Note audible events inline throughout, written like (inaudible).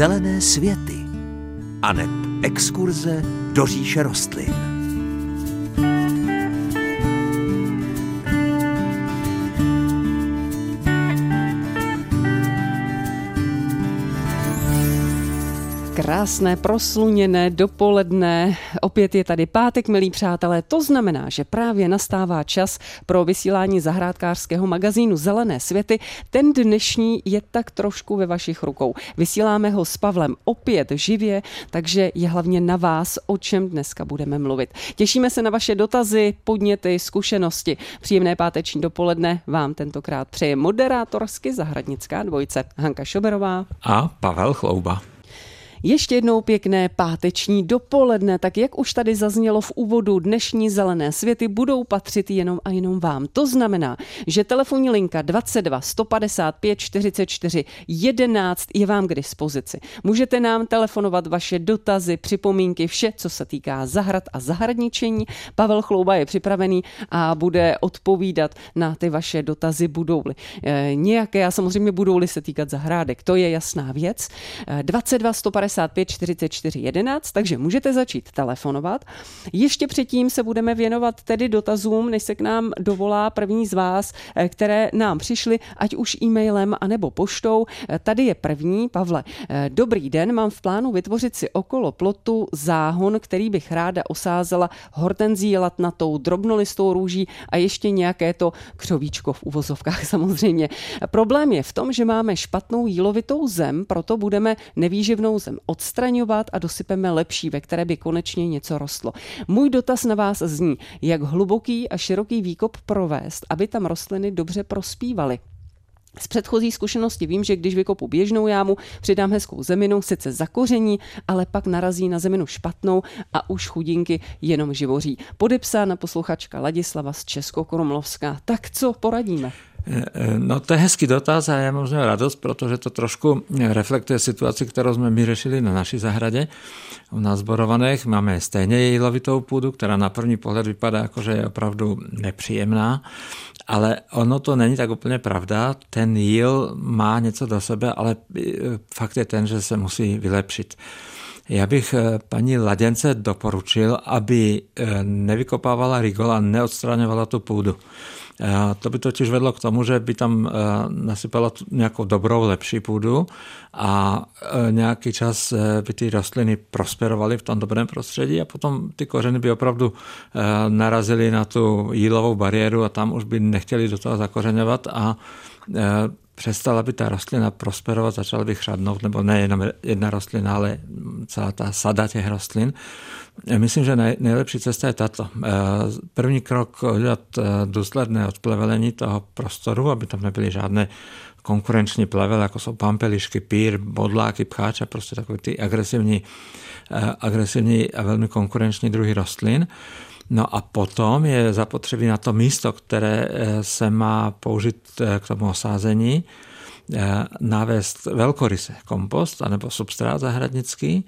Zelené světy aneb exkurze do říše rostlin. Krásné, prosluněné dopoledne. Opět je tady pátek, milí přátelé. To znamená, že právě nastává čas pro vysílání zahrádkářského magazínu Zelené světy. Ten dnešní je tak trošku ve vašich rukou. Vysíláme ho s Pavlem opět živě, takže je hlavně na vás, o čem dneska budeme mluvit. Těšíme se na vaše dotazy, podněty, zkušenosti. Příjemné páteční dopoledne vám tentokrát přeje moderátorsky zahradnická dvojce Hanka Šoberová a Pavel Chlouba. Ještě jednou pěkné páteční dopoledne, tak jak už tady zaznělo v úvodu, dnešní zelené světy budou patřit jenom a jenom vám. To znamená, že telefonní linka 22 155 44 11 je vám k dispozici. Můžete nám telefonovat vaše dotazy, připomínky, vše, co se týká zahrad a zahradničení. Pavel Chlouba je připravený a bude odpovídat na ty vaše dotazy, budou-li e, nějaké a samozřejmě budou-li se týkat zahrádek. To je jasná věc. E, 22 155 55 44 11, takže můžete začít telefonovat. Ještě předtím se budeme věnovat tedy dotazům, než se k nám dovolá první z vás, eh, které nám přišly, ať už e-mailem anebo poštou. Eh, tady je první, Pavle. Eh, dobrý den, mám v plánu vytvořit si okolo plotu záhon, který bych ráda osázela hortenzí latnatou, drobnolistou růží a ještě nějaké to křovíčko v uvozovkách (laughs) samozřejmě. Problém je v tom, že máme špatnou jílovitou zem, proto budeme nevýživnou zem odstraňovat a dosypeme lepší, ve které by konečně něco rostlo. Můj dotaz na vás zní, jak hluboký a široký výkop provést, aby tam rostliny dobře prospívaly. Z předchozí zkušenosti vím, že když vykopu běžnou jámu, přidám hezkou zeminu, sice zakoření, ale pak narazí na zeminu špatnou a už chudinky jenom živoří. Podepsána posluchačka Ladislava z Českokromlovská. Tak co poradíme? No to je hezký dotaz a já mám z něho radost, protože to trošku reflektuje situaci, kterou jsme my řešili na naší zahradě. Na zborovaných máme stejně jílovitou půdu, která na první pohled vypadá jako, že je opravdu nepříjemná, ale ono to není tak úplně pravda. Ten jíl má něco do sebe, ale fakt je ten, že se musí vylepšit. Já bych eh, paní Laděnce doporučil, aby eh, nevykopávala rigol a neodstraňovala tu půdu. To by totiž vedlo k tomu, že by tam e, nasypala nějakou dobrou, lepší půdu a e, nějaký čas e, by ty rostliny prosperovaly v tom dobrém prostředí a potom ty kořeny by opravdu narazily na tu jílovou bariéru a tam už by nechtěli do toho zakořeňovat a přestala by ta rostlina prosperovat, začala by chřadnout, nebo ne jenom jedna rostlina, ale celá ta sada těch rostlin. Myslím, že nejlepší cesta je tato. Eh, první krok udělat eh, důsledné odplevelení toho prostoru, aby tam nebyly žádné konkurenční plevel, jako jsou pampelišky, pír, bodláky, pcháče, prostě takové ty agresivní, eh, agresivní a velmi konkurenční druhy rostlin. No a potom je zapotřebí na to místo, které se má použít k tomu osázení, navést velkoryse kompost anebo substrát zahradnický,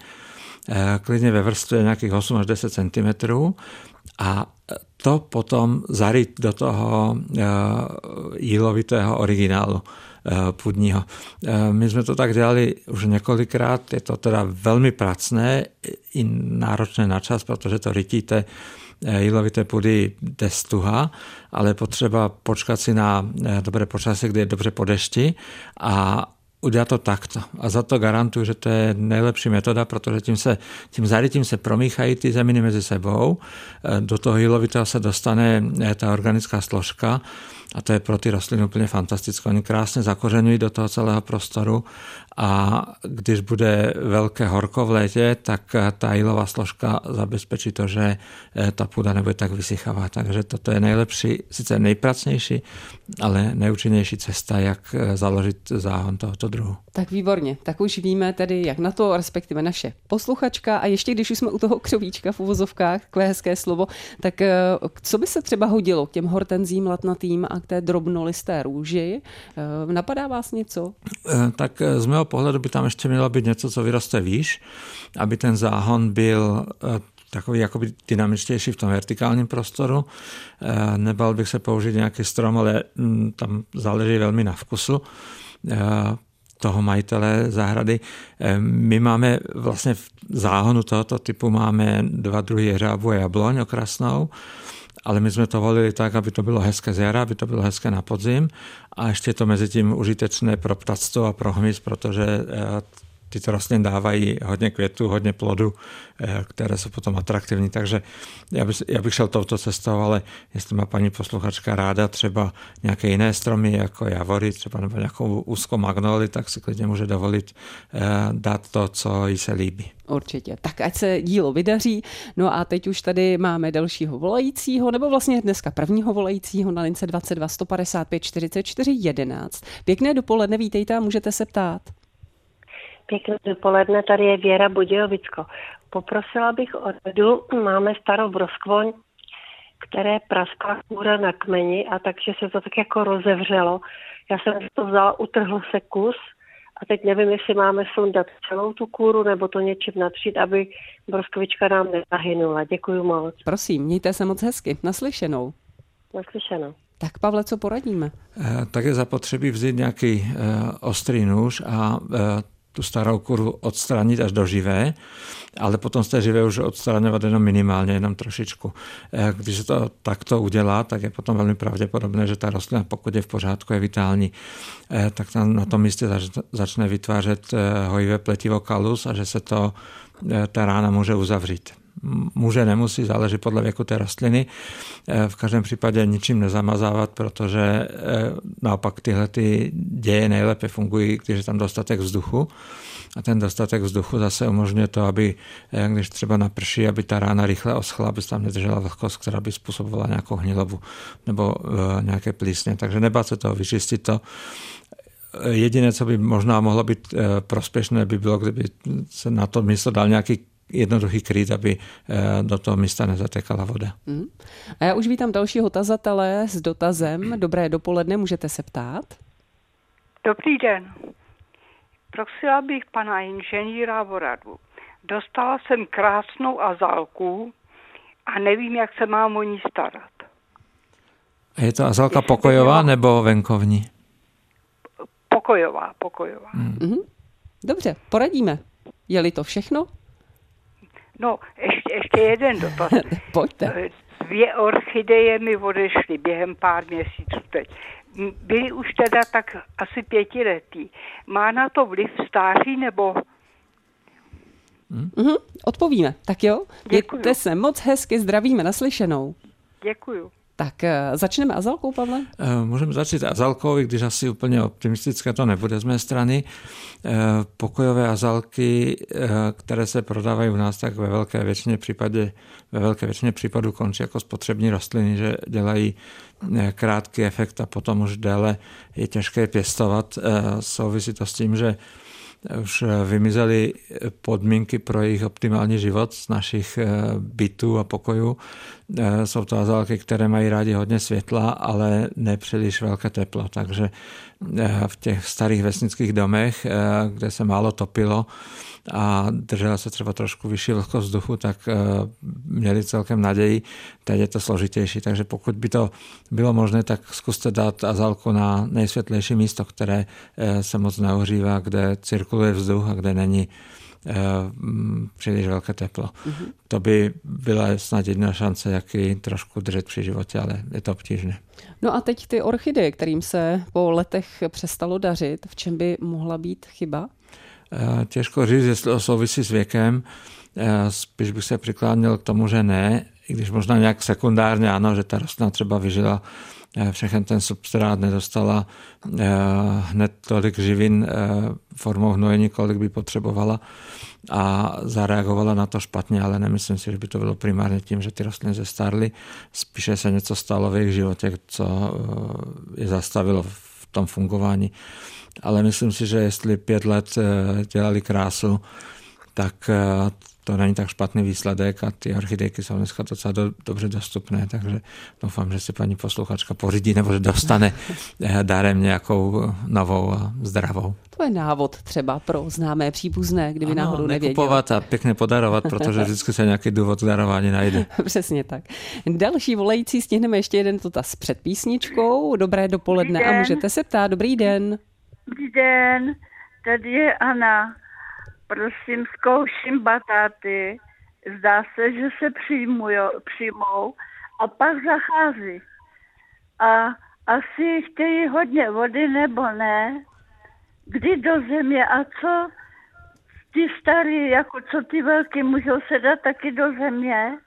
Eh, klidně ve vrstvě nějakých 8 až 10 cm a to potom zaryt do toho eh, jílovitého originálu eh, půdního. My jsme to tak dělali už několikrát, je to teda velmi pracné i náročné na čas, protože to rytíte jílovité půdy jde stuha, ale potřeba počkat si na dobré počasí, kde je dobře po dešti a udělat to takto. A za to garantuju, že to je nejlepší metoda, protože tím, se, tím zarytím se promíchají ty zeminy mezi sebou, e, do toho jílovitého se dostane ta organická složka a to je pro ty rostliny úplně fantastické. Oni krásně zakořenují do toho celého prostoru a když bude velké horko v létě, tak ta jílová složka zabezpečí to, že eh, ta půda nebude tak vysychavá. Takže toto je nejlepší, sice nejpracnější, ale nejúčinnější cesta, jak eh, založit záhon tohoto druhu. Tak výborně, tak už víme tedy, jak na to, respektive naše posluchačka. A ještě když už jsme u toho křovíčka v uvozovkách, takové hezké slovo, tak eh, co by se třeba hodilo k těm hortenzím latnatým a k té drobnolisté růži? Napadá vás něco? Tak z mého pohledu by tam ještě mělo být něco, co vyroste výš, aby ten záhon byl eh, takový jakoby dynamičtější v tom vertikálním prostoru. Eh, nebal bych se použít nějaký strom, ale mm, tam záleží velmi na vkusu. Eh, toho majitele zahrady. My máme vlastně v záhonu tohoto typu máme dva druhy jeřábu a jabloň okrasnou ale my jsme to volili tak, aby to bylo hezké z jara, aby to bylo hezké na podzim a ještě to mezi tím užitečné pro ptactvo a pro hmyz, protože tyto rostliny dávají hodně květů, hodně plodu, eh, které jsou potom atraktivní. Takže já, bych, já bych šel touto cestou, ale jestli má paní posluchačka ráda třeba nějaké jiné stromy, jako javory, třeba nebo nějakou úzkou magnoli, tak si klidně může dovolit eh, dát to, co jí se líbí. Určitě. Tak ať se dílo vydaří. No a teď už tady máme dalšího volajícího, nebo vlastně dneska prvního volajícího na lince 22 155 44 11. Pěkné dopoledne, vítejte a můžete se ptát. Pěkné dopoledne, tady je Věra Budějovicko. Poprosila bych o radu, máme starou broskvoň, které praskla kůra na kmeni a takže se to tak jako rozevřelo. Já jsem to vzala, utrhl se kus a teď nevím, jestli máme sundat celou tu kůru nebo to něčím natřít, aby broskovička nám nezahynula. Děkuji moc. Prosím, mějte se moc hezky. Naslyšenou. Naslyšenou. Tak Pavle, co poradíme? Eh, tak je zapotřebí vzít nějaký eh, ostrý nůž a eh, tu starou kuru odstranit až do živé, ale potom z té živé už odstraňovat jenom minimálně, jenom trošičku. Eh, když se to takto udělá, tak je potom velmi pravděpodobné, že ta rostlina, pokud je v pořádku, je vitální, eh, tak tam na tom místě začne vytvářet eh, hojivé pletivo kalus a že se to ta rána může uzavřít může, nemusí, záleží podle věku té rostliny. Eh, v každém případě ničím nezamazávat, protože eh, naopak tyhle ty děje nejlépe fungují, když je tam dostatek vzduchu. A ten dostatek vzduchu zase umožňuje to, aby eh, když třeba naprší, aby ta rána rychle oschla, aby se tam nedržela vlhkost, která by způsobovala nějakou hnilobu nebo nějaké plísně. Takže nebát se toho, vyčistit to. Jediné, co by možná mohlo být prospěšné, by bylo, kdyby se na to místo dal nějaký jednoduchý kryt, aby eh, do toho místa nezatekala voda. Mm. A já už vítám dalšího tazatele s dotazem. Dobré dopoledne, můžete se ptát? Dobrý den. Prosila bych pana inženýra o radu. Dostala jsem krásnou azalku a nevím, jak se mám o ní starat. Je to azalka pokojová nebo venkovní? Pokojová, pokojová. Mm. Mm-hmm. Dobře, poradíme. Je-li to všechno? No, ještě, ještě jeden dotaz. (laughs) Pojďte. Dvě orchideje mi odešly během pár měsíců teď. Byly už teda tak asi pětiletý. Má na to vliv stáří nebo Hmm? Mm-hmm, odpovíme. Tak jo, mějte se moc hezky, zdravíme, naslyšenou. Děkuju. Tak eh, začneme Azalkou, Pavle? Eh, můžeme začít Azalkou, i když asi úplně optimistické to nebude z mé strany. Eh, pokojové Azalky, které se prodávají u nás, tak ve velké většině případě, ve velké většině případů končí jako spotřební rostliny, že dělají krátký efekt a potom už déle je těžké pěstovat. Souvisí to s tím, že už vymizely podmínky pro jejich optimální život z našich bytů a pokojů jsou to azalky, které mají rádi hodně světla, ale nepříliš velké teplo. Takže eh, v těch starých vesnických domech, eh, kde se málo topilo a držela se třeba trošku vyšší vlhkost vzduchu, tak měli celkem naději. Teď je to složitější, takže pokud by to bylo možné, tak zkuste dát azalku na nejsvětlejší místo, které se moc neohřívá, kde cirkuluje vzduch a kde není Eh, příliš velké teplo. Mm-hmm. To by byla snad jedna šance, jak ji trošku držet při životě, ale je to obtížné. No a teď ty orchideje, kterým se po letech přestalo dařit, v čem by mohla být chyba? Eh, těžko říct, jestli to souvisí s věkem. Eh, spíš bych se přikláněl k tomu, že ne, i když možná nějak sekundárně ano, že ta rostlina třeba vyžila Eh, všechen ten substrát nedostala eh, hned tolik živin eh, formou hnojení, kolik by potřebovala a zareagovala na to špatně, ale nemyslím si, že by to bylo primárně tím, že ty rostliny zestárly. Spíše se něco stalo v jejich životě, co je zastavilo v tom fungování. Ale myslím si, že jestli pět let dělali krásu, tak to není tak špatný výsledek a ty orchidejky jsou dneska docela do, dobře dostupné, takže doufám, že si paní posluchačka pořídí nebo že dostane (laughs) eh, darem nějakou novou a zdravou. To je návod třeba pro známé příbuzné, kdyby ano, náhodou nevěděl. kupovat a pěkně podarovat, protože vždycky se nějaký důvod k darování najde. (laughs) Přesně tak. Další volající stihneme ještě jeden dotaz před písničkou. Dobré dopoledne a můžete se ptát. Dobrý den. Dobrý den. Tady je Ana. Prosím, zkouším batáty. Zdá se, že se přijmujou, přijmou a pak zachází. A asi chtějí hodně vody nebo ne? Kdy do země a co? Ty starý, jako co ty velký, můžou se dát taky do země?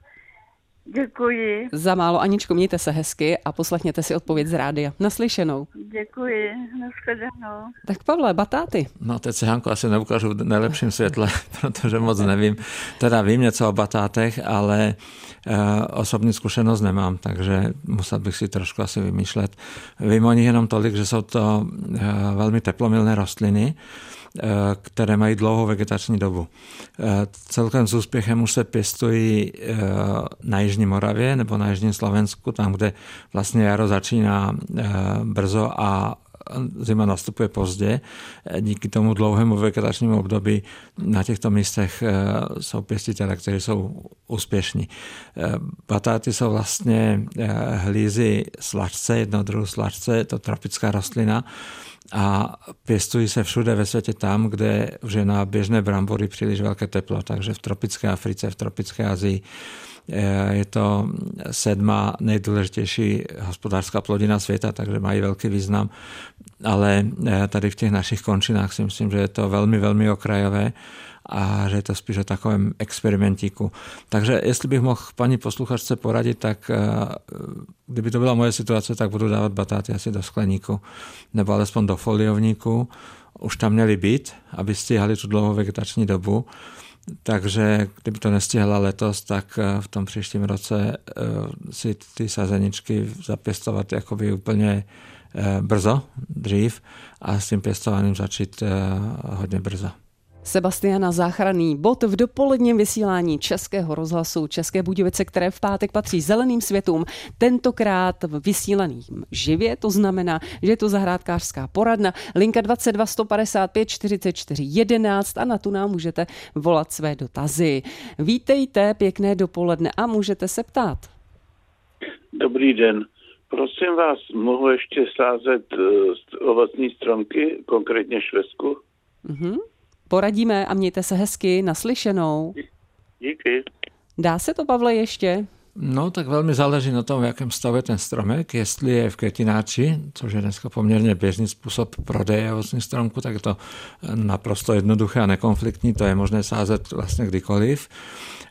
Děkuji. Za málo, Aničko, mějte se hezky a poslechněte si odpověď z rádia. Naslyšenou. Děkuji, nashledanou. Tak Pavle, batáty. No teď se Hanko asi neukážu v nejlepším světle, (laughs) protože moc nevím. Teda vím něco o batátech, ale osobní zkušenost nemám, takže musel bych si trošku asi vymýšlet. Vím o nich jenom tolik, že jsou to uh, velmi teplomilné rostliny, Eh, které mají dlouhou vegetační dobu. Eh, celkem s úspěchem už se pěstují eh, na Jižní Moravě nebo na Jižním Slovensku, tam, kde vlastně jaro začíná brzo a zima nastupuje pozdě. Díky tomu dlouhému vegetačnímu období na těchto místech jsou pěstitele, kteří jsou úspěšní. Batáty jsou vlastně hlízy slačce, jedno druhu slačce, je to tropická rostlina, a pěstují se všude ve světě tam, kde už je na běžné brambory příliš velké teplo, takže v tropické Africe, v tropické Azii eh, je to sedma nejdůležitější hospodářská plodina světa, takže mají velký význam, ale eh, tady v těch našich končinách si myslím, že je to velmi, velmi okrajové a že je to spíš o takovém experimentíku. Takže jestli bych mohl paní posluchačce poradit, tak eh, kdyby to byla moje situace, tak budu dávat batáty asi do skleníku nebo alespoň do foliovníku. Už tam měly být, aby stihali tu dlouhou vegetační dobu. Takže kdyby to nestihla letos, tak eh, v tom příštím roce eh, si ty sazeničky zapěstovat jakoby úplně brzo, dřív a s tím pěstovaným začít hodně brzo. Sebastiana Záchranný bod v dopoledním vysílání Českého rozhlasu České Budějovice, které v pátek patří zeleným světům, tentokrát vysílaným živě, to znamená, že je to zahrádkářská poradna, linka 22 155 44 11 a na tu nám můžete volat své dotazy. Vítejte, pěkné dopoledne a můžete se ptát. Dobrý den. Prosím vás, mohu ještě sázet uh, ovocní stromky, konkrétně švestku? Mm-hmm poradíme a mějte se hezky naslyšenou. Díky. Dá se to, Pavle, ještě? No, tak velmi záleží na tom, v jakém stavu je ten stromek. Jestli je v květináči, což je dneska poměrně běžný způsob prodeje ovocných stromků, tak je to naprosto jednoduché a nekonfliktní, to je možné sázet vlastně kdykoliv.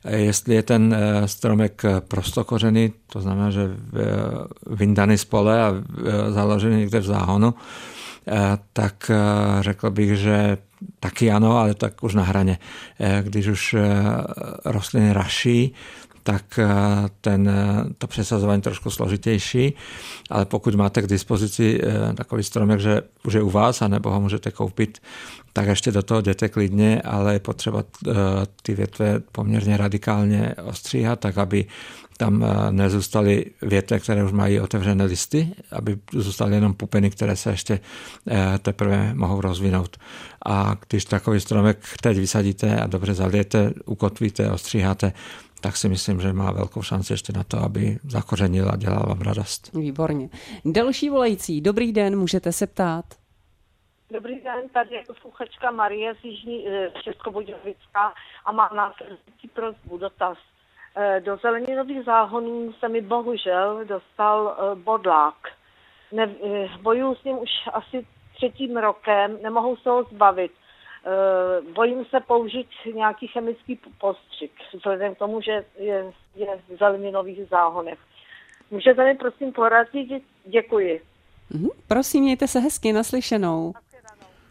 Jestli je ten eh, stromek prostokořený, to znamená, že vyndaný z pole a založený někde v záhonu, eh, tak eh, řekl bych, že taky ano, ale tak už na hraně. Eh, když už eh, rostliny raší, tak eh, ten, to přesazování trošku složitější, ale pokud máte k dispozici takový stromek, že už je u vás, anebo ho můžete koupit, tak ještě do toho jděte klidně, ale je potřeba ty větve poměrně radikálně ostříhat, tak aby tam eh, nezůstaly větve, které už mají otevřené listy, aby zůstaly jenom pupeny, které se ještě eh, teprve mohou rozvinout. A když takový stromek teď vysadíte a dobře zalijete, ukotvíte, ostříháte, tak si myslím, že má velkou šanci ještě na to, aby zakořenil a dělal vám radost. Výborně. Další volající, dobrý den, můžete se ptát. Dobrý den, tady je posluchačka Marie z Jižní eh, Českobudějovická a má následující prozbu, dotaz. Eh, do zeleninových záhonů se mi bohužel dostal eh, bodlák. Ne, eh, bojuju s ním už asi třetím rokem, nemohu se ho zbavit. Bojím se použít nějaký chemický postřik, vzhledem k tomu, že je, je v zeleninových záhonech. Můžete mi prosím poradit? Děkuji. Mhm, prosím, mějte se hezky naslyšenou.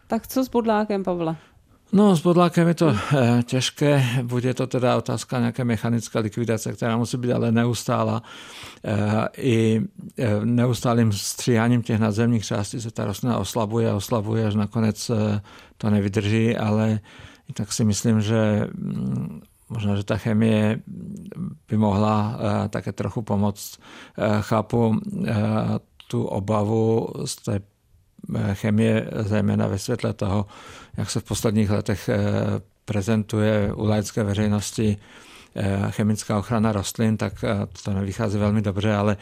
Tak co s bodlákem, Pavla? No, s bodlákem je to eh, těžké, bude to teda otázka nějaké mechanické likvidace, která musí být ale neustála. Eh, I eh, neustálým stříháním těch nadzemních částí se ta rostlina oslabuje a oslabuje, až nakonec to nevydrží, ale tak si myslím, že mm, možná, že ta chemie by mohla také trochu pomoct. Chápu tu obavu z té chemie, zejména ve světle toho, jak se v posledních letech eh, prezentuje u laické veřejnosti chemická ochrana rostlin, tak to nevychází velmi dobře, ale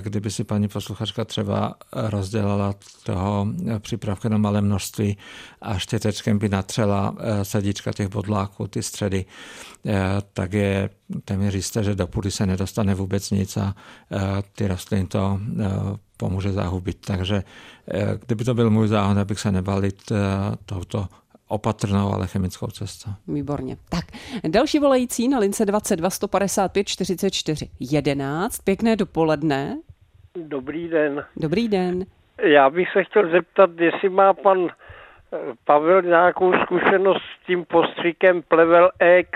kdyby si paní posluchačka třeba rozdělala toho přípravku na malé množství a štětečkem by natřela sadička těch bodláků, ty středy, tak je téměř jisté, že do půdy se nedostane vůbec nic a ty rostliny to pomůže zahubit. Takže kdyby to byl můj záhon, abych se nebalit touto opatrnou, ale chemickou cestou. Výborně. Tak, další volající na lince 22 155 44 11. Pěkné dopoledne. Dobrý den. Dobrý den. Já bych se chtěl zeptat, jestli má pan eh, Pavel nějakou zkušenost s tím postřikem Plevel X.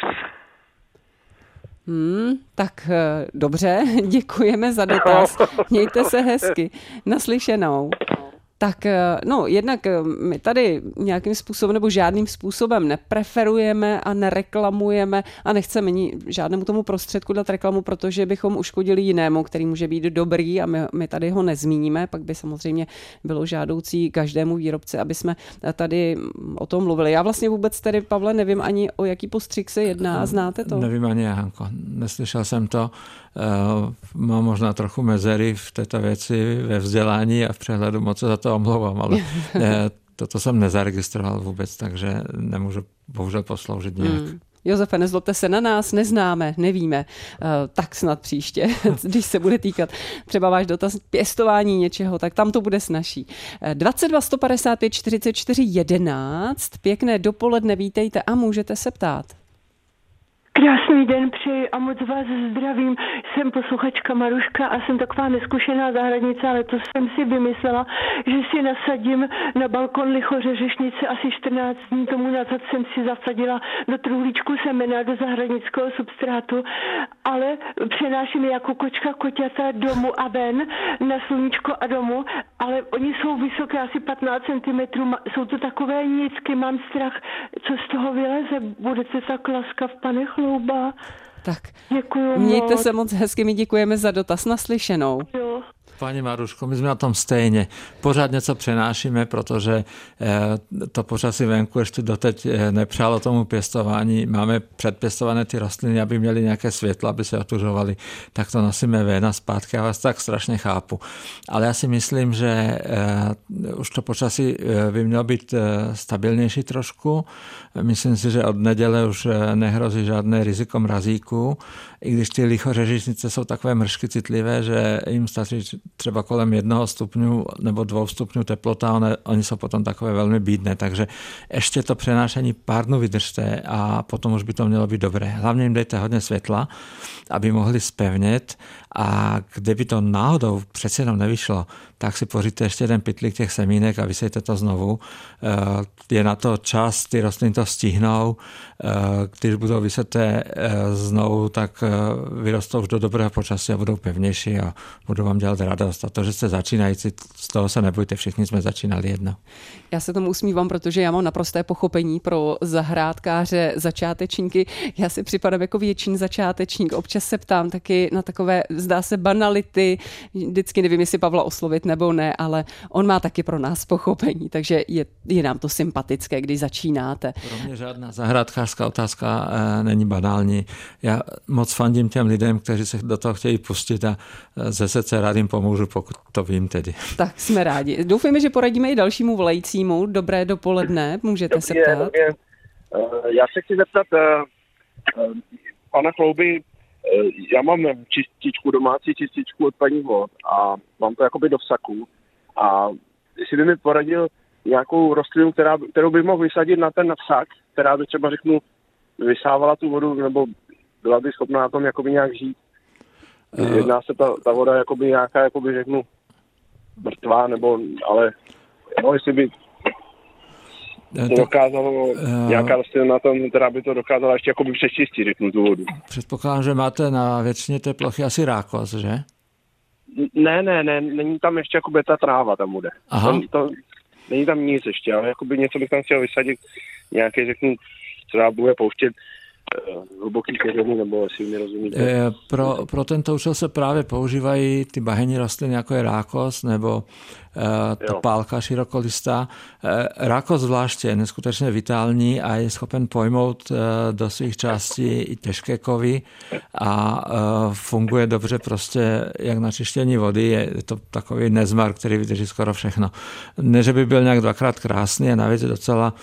Hmm, tak eh, dobře, (laughs) děkujeme za dotaz. (laughs) Mějte se hezky. Naslyšenou. Tak eh, no, jednak eh, my tady nějakým způsobem nebo žádným způsobem nepreferujeme a nereklamujeme a nechceme ni, žádnému tomu prostředku dát reklamu, protože bychom uškodili jinému, který může být dobrý a my, my tady ho nezmíníme, pak by samozřejmě bylo žádoucí každému výrobci, aby jsme tady o tom mluvili. Já vlastně vůbec tedy, Pavle, nevím ani o jaký postřik se jedná, znáte to? Nevím ani, Hanko, neslyšel jsem to. Eh, mám možná trochu mezery v této věci ve vzdělání a v přehledu, moc za to omlouvám, ale (laughs) eh, toto jsem nezaregistroval vůbec, takže nemůžu bohužel posloužit nějak. Hmm. Josefe, nezlobte se na nás, neznáme, nevíme. Uh, tak snad příště, (laughs) když se bude týkat třeba váš dotaz pěstování něčeho, tak tam to bude snažší. 22 155 44 11, pěkné dopoledne, vítejte a můžete se ptát. Krásný den přeji a moc vás zdravím. Jsem posluchačka Maruška a jsem taková neskušená zahradnice, ale to jsem si vymyslela, že si nasadím na balkon lichoře řešnice asi 14 dní tomu nazad jsem si zasadila do truhlíčku semena do zahradnického substrátu, ale přenáším jako kočka koťata domů a ven na sluníčko a domů, ale oni jsou vysoké asi 15 cm, jsou to takové nízky, mám strach, co z toho vyleze. Budete tak laskav, pane chlouba. Tak, Děkuju mějte moc. se moc hezky, my děkujeme za dotaz naslyšenou. Jo. Pani Maruško, my jsme na tom stejně. Pořád něco přenášíme, protože eh, to počasí venku ještě doteď eh, nepřálo tomu pěstování. Máme předpěstované ty rostliny, aby měly nějaké světlo, aby se otužovaly. Tak to nosíme ven a zpátky. Já vás tak strašně chápu. Ale já si myslím, že eh, už to počasí by mělo být stabilnější trošku. Myslím si, že od neděle už nehrozí žádné riziko mrazíku, i když ty lichořežišnice jsou takové mršky citlivé, že jim stačí třeba kolem jednoho stupňu nebo dvou stupňů teplota, one, oni jsou potom takové velmi bídné, takže ještě to přenášení pár dnů vydržte a potom už by to mělo být dobré. Hlavně jim dejte hodně světla, aby mohli spevnět a kdyby to náhodou přece jenom nevyšlo, tak si poříte ještě jeden pytlík těch semínek a vysejte to znovu. Eh, je na to čas, ty rostliny to stihnou. Eh, když budou vyseté eh, znovu, tak vyrostou už do dobrého počasí a budou pevnější a budou vám dělat radost. A to, že jste začínající, z toho se nebojte, všichni jsme začínali jedno. Já se tomu usmívám, protože já mám naprosté pochopení pro zahrádkáře, začátečníky. Já si připadám jako větší začátečník. Občas se ptám taky na takové, zdá se, banality. Vždycky nevím, jestli Pavla oslovit nebo ne, ale on má taky pro nás pochopení, takže je, je nám to sympatické, když začínáte. Pro mě žádná zahrádkářská otázka e, není banální. Já moc fandím těm lidem, kteří se do toho chtějí pustit a eh, ze srdce rád jim pomůžu, pokud to vím tedy. Tak jsme rádi. Doufujeme, že poradíme i dalšímu volajícímu. Dobré dopoledne, můžete dobrý se ptát. Dobrý. Uh, já se chci zeptat uh, pana Chlouby, já mám čističku, domácí čističku od paní vod a mám to jakoby do vsaku a jestli by mi poradil nějakou rostlinu, která, kterou bych mohl vysadit na ten vsak, která by třeba řeknu vysávala tu vodu nebo byla by schopná na tom jakoby nějak žít. Jedná se ta, ta voda jakoby nějaká, jakoby řeknu, mrtvá, nebo, ale no, jestli by to eh, dokázalo uh, nějaká rostlina na tom, která by to dokázala ještě jako by přečistit, řeknu tu vodu. Předpokládám, že máte na většině té plochy asi rákos, že? Ne, ne, ne, není tam ještě jakoby ta tráva tam bude. Aha. To, to, není tam nic ještě, ale jakoby něco bych tam chtěl vysadit, nějaký, řeknu, třeba bude pouštět hluboký kořeny, nebo jestli mi rozumíte. E, pro, pro tento účel se právě používají ty bahenní rostliny, jako je rákos nebo e, topálka širokolistá. E, rákos zvláště je neskutečně vitální a je schopen pojmout e, do svých částí i těžké kovy a e, funguje dobře prostě jak na čištění vody. Je to takový nezmar, který vydrží skoro všechno. Ne, že by byl nějak dvakrát krásný a navíc je docela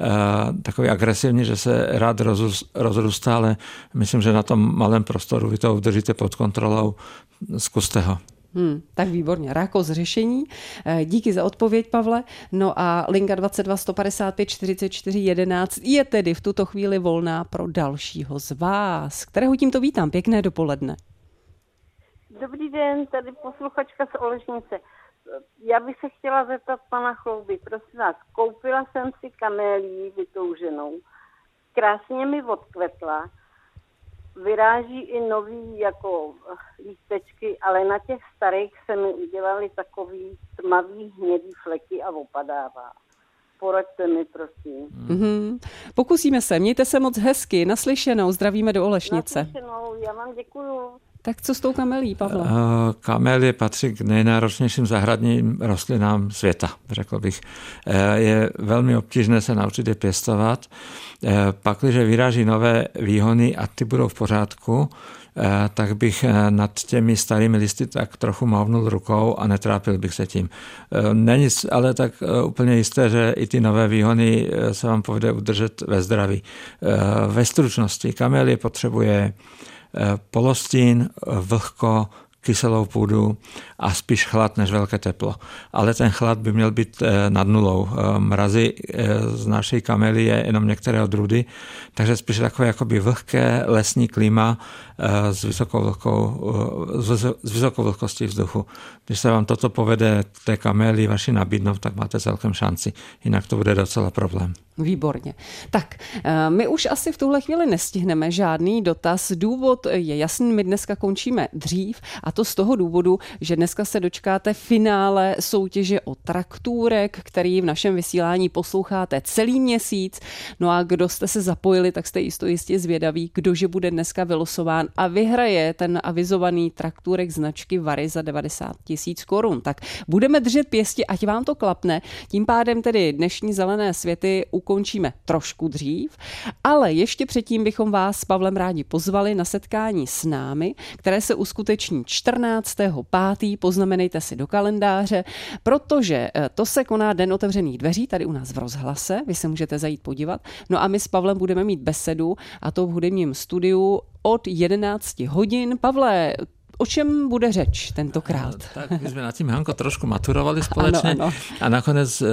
e, takový agresivní, že se rád rozrůstá, ale myslím, že na tom malém prostoru vy to udržíte pod kontrolou. Zkuste ho. Hmm, tak výborně, rákos řešení. Eh, díky za odpověď, Pavle. No a linka 22 155 44 11 je tedy v tuto chvíli volná pro dalšího z vás, kterého tímto vítám. Pěkné dopoledne. Dobrý den, tady posluchačka z Olešnice. Já bych se chtěla zeptat pana Chlouby, prosím vás, koupila jsem si kamélii vytouženou, krásně mi odkvetla, vyráží i nový jako lístečky, ale na těch starých se mi udělali takový tmavý hnědý fleky a opadává. Poraďte mi, prosím. Mm-hmm. Pokusíme se. Mějte se moc hezky. Naslyšenou. Zdravíme do Olešnice. Naslyšenou. Já vám děkuju. Tak co s tou kamelí, Pavle? Eh, kamelie patří k nejnáročnějším zahradním rostlinám světa, řekl bych. Eh, je velmi obtížné se naučit je pěstovat. Eh, Pak, když vyráží nové výhony a ty budou v pořádku, tak bych nad těmi starými listy tak trochu mávnul rukou a netrápil bych se tím. Není ale tak úplně jisté, že i ty nové výhony se vám povede udržet ve zdraví. Ve stručnosti kamelie potřebuje polostín, vlhko, kyselou půdu a spíš chlad než velké teplo. Ale ten chlad by měl být eh, nad nulou. Eh, mrazy eh, z naší kamely je jenom některé odrůdy, takže spíš takové jakoby vlhké lesní klima s vysokou, vlhkou, s vysokou vlhkostí vzduchu. Když se vám toto povede té kamely vaši nabídnout, tak máte celkem šanci. Jinak to bude docela problém. Výborně. Tak, my už asi v tuhle chvíli nestihneme žádný dotaz. Důvod je jasný, my dneska končíme dřív a to z toho důvodu, že dneska se dočkáte finále soutěže o traktůrek, který v našem vysílání posloucháte celý měsíc. No a kdo jste se zapojili, tak jste jisto jistě zvědaví, kdože bude dneska vylosován a vyhraje ten avizovaný traktůrek značky Vary za 90 tisíc korun. Tak budeme držet pěsti, ať vám to klapne. Tím pádem tedy dnešní zelené světy ukončíme trošku dřív, ale ještě předtím bychom vás s Pavlem rádi pozvali na setkání s námi, které se uskuteční 14.5. Poznamenejte si do kalendáře, protože eh, to se koná Den otevřených dveří tady u nás v rozhlase. Vy se můžete zajít podívat. No a my s Pavlem budeme mít besedu a to v hudebním studiu od 11 hodin. Pavle, o čem bude řeč tentokrát? Tak my jsme nad tím, Hanko, trošku maturovali společně ano, ano. a nakonec e,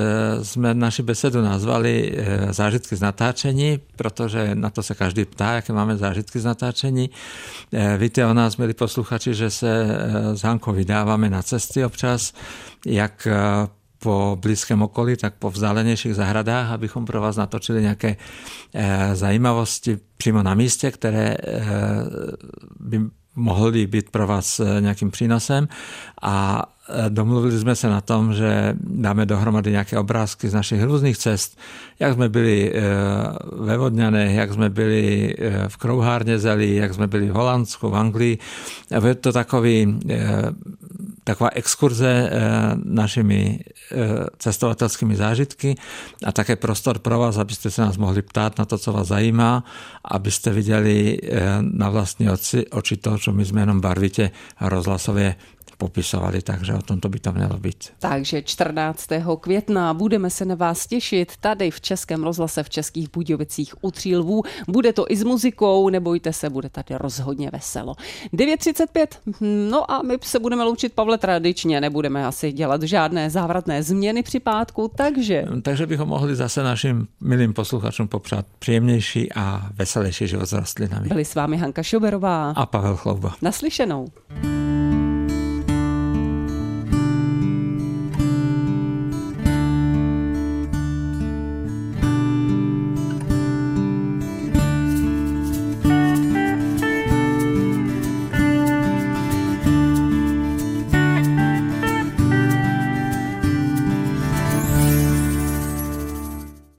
jsme naši besedu nazvali e, zážitky z natáčení, protože na to se každý ptá, jaké máme zážitky z natáčení. Víte o nás, milí posluchači, že se s Hankou vydáváme na cesty občas, jak po blízkém okolí, tak po vzdálenějších zahradách, abychom pro vás natočili nějaké e, zajímavosti přímo na místě, které e, by mohli být pro vás eh, nějakým přínosem. A domluvili jsme se na tom, že dáme dohromady nějaké obrázky z našich různých cest, jak jsme byli eh, ve Vodňanech, jak jsme byli v Krouhárně zelí, jak jsme byli v Holandsku, v Anglii. Je to takový, taková exkurze našimi cestovatelskými zážitky a také prostor pro vás, abyste se nás mohli ptát na to, co vás zajímá, abyste viděli na vlastní oči, oči to, čo my sme jenom barvite rozhlasově popisovali, takže o tom to by to mělo být. Takže 14. května budeme se na vás těšit tady v Českém rozhlase v Českých Budějovicích u Tří lvů. Bude to i s muzikou, nebojte se, bude tady rozhodně veselo. 9.35, no a my se budeme loučit, Pavle, tradičně, nebudeme asi dělat žádné závratné změny při pátku, takže... Takže bychom mohli zase našim milým posluchačům popřát příjemnější a veselější život s rostlinami. Byli s vámi Hanka Šoberová a Pavel Chlouba. Naslyšenou.